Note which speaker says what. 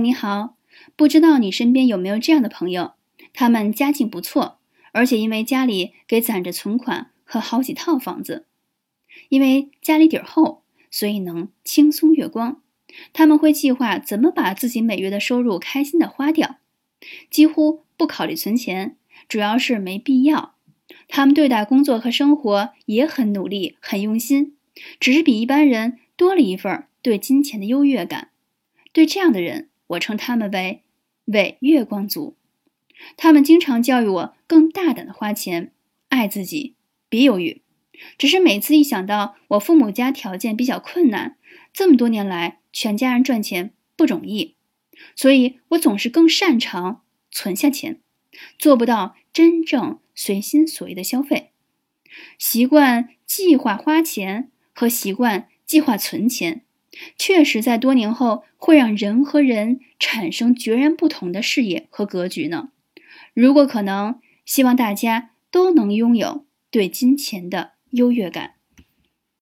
Speaker 1: 你好，不知道你身边有没有这样的朋友？他们家境不错，而且因为家里给攒着存款和好几套房子，因为家里底儿厚，所以能轻松月光。他们会计划怎么把自己每月的收入开心的花掉，几乎不考虑存钱，主要是没必要。他们对待工作和生活也很努力、很用心，只是比一般人多了一份对金钱的优越感。对这样的人，我称他们为“伪月光族”。他们经常教育我更大胆的花钱，爱自己，别犹豫。只是每次一想到我父母家条件比较困难，这么多年来全家人赚钱不容易，所以我总是更擅长存下钱，做不到真正随心所欲的消费。习惯计划花钱和习惯计划存钱。确实，在多年后会让人和人产生截然不同的视野和格局呢。如果可能，希望大家都能拥有对金钱的优越感。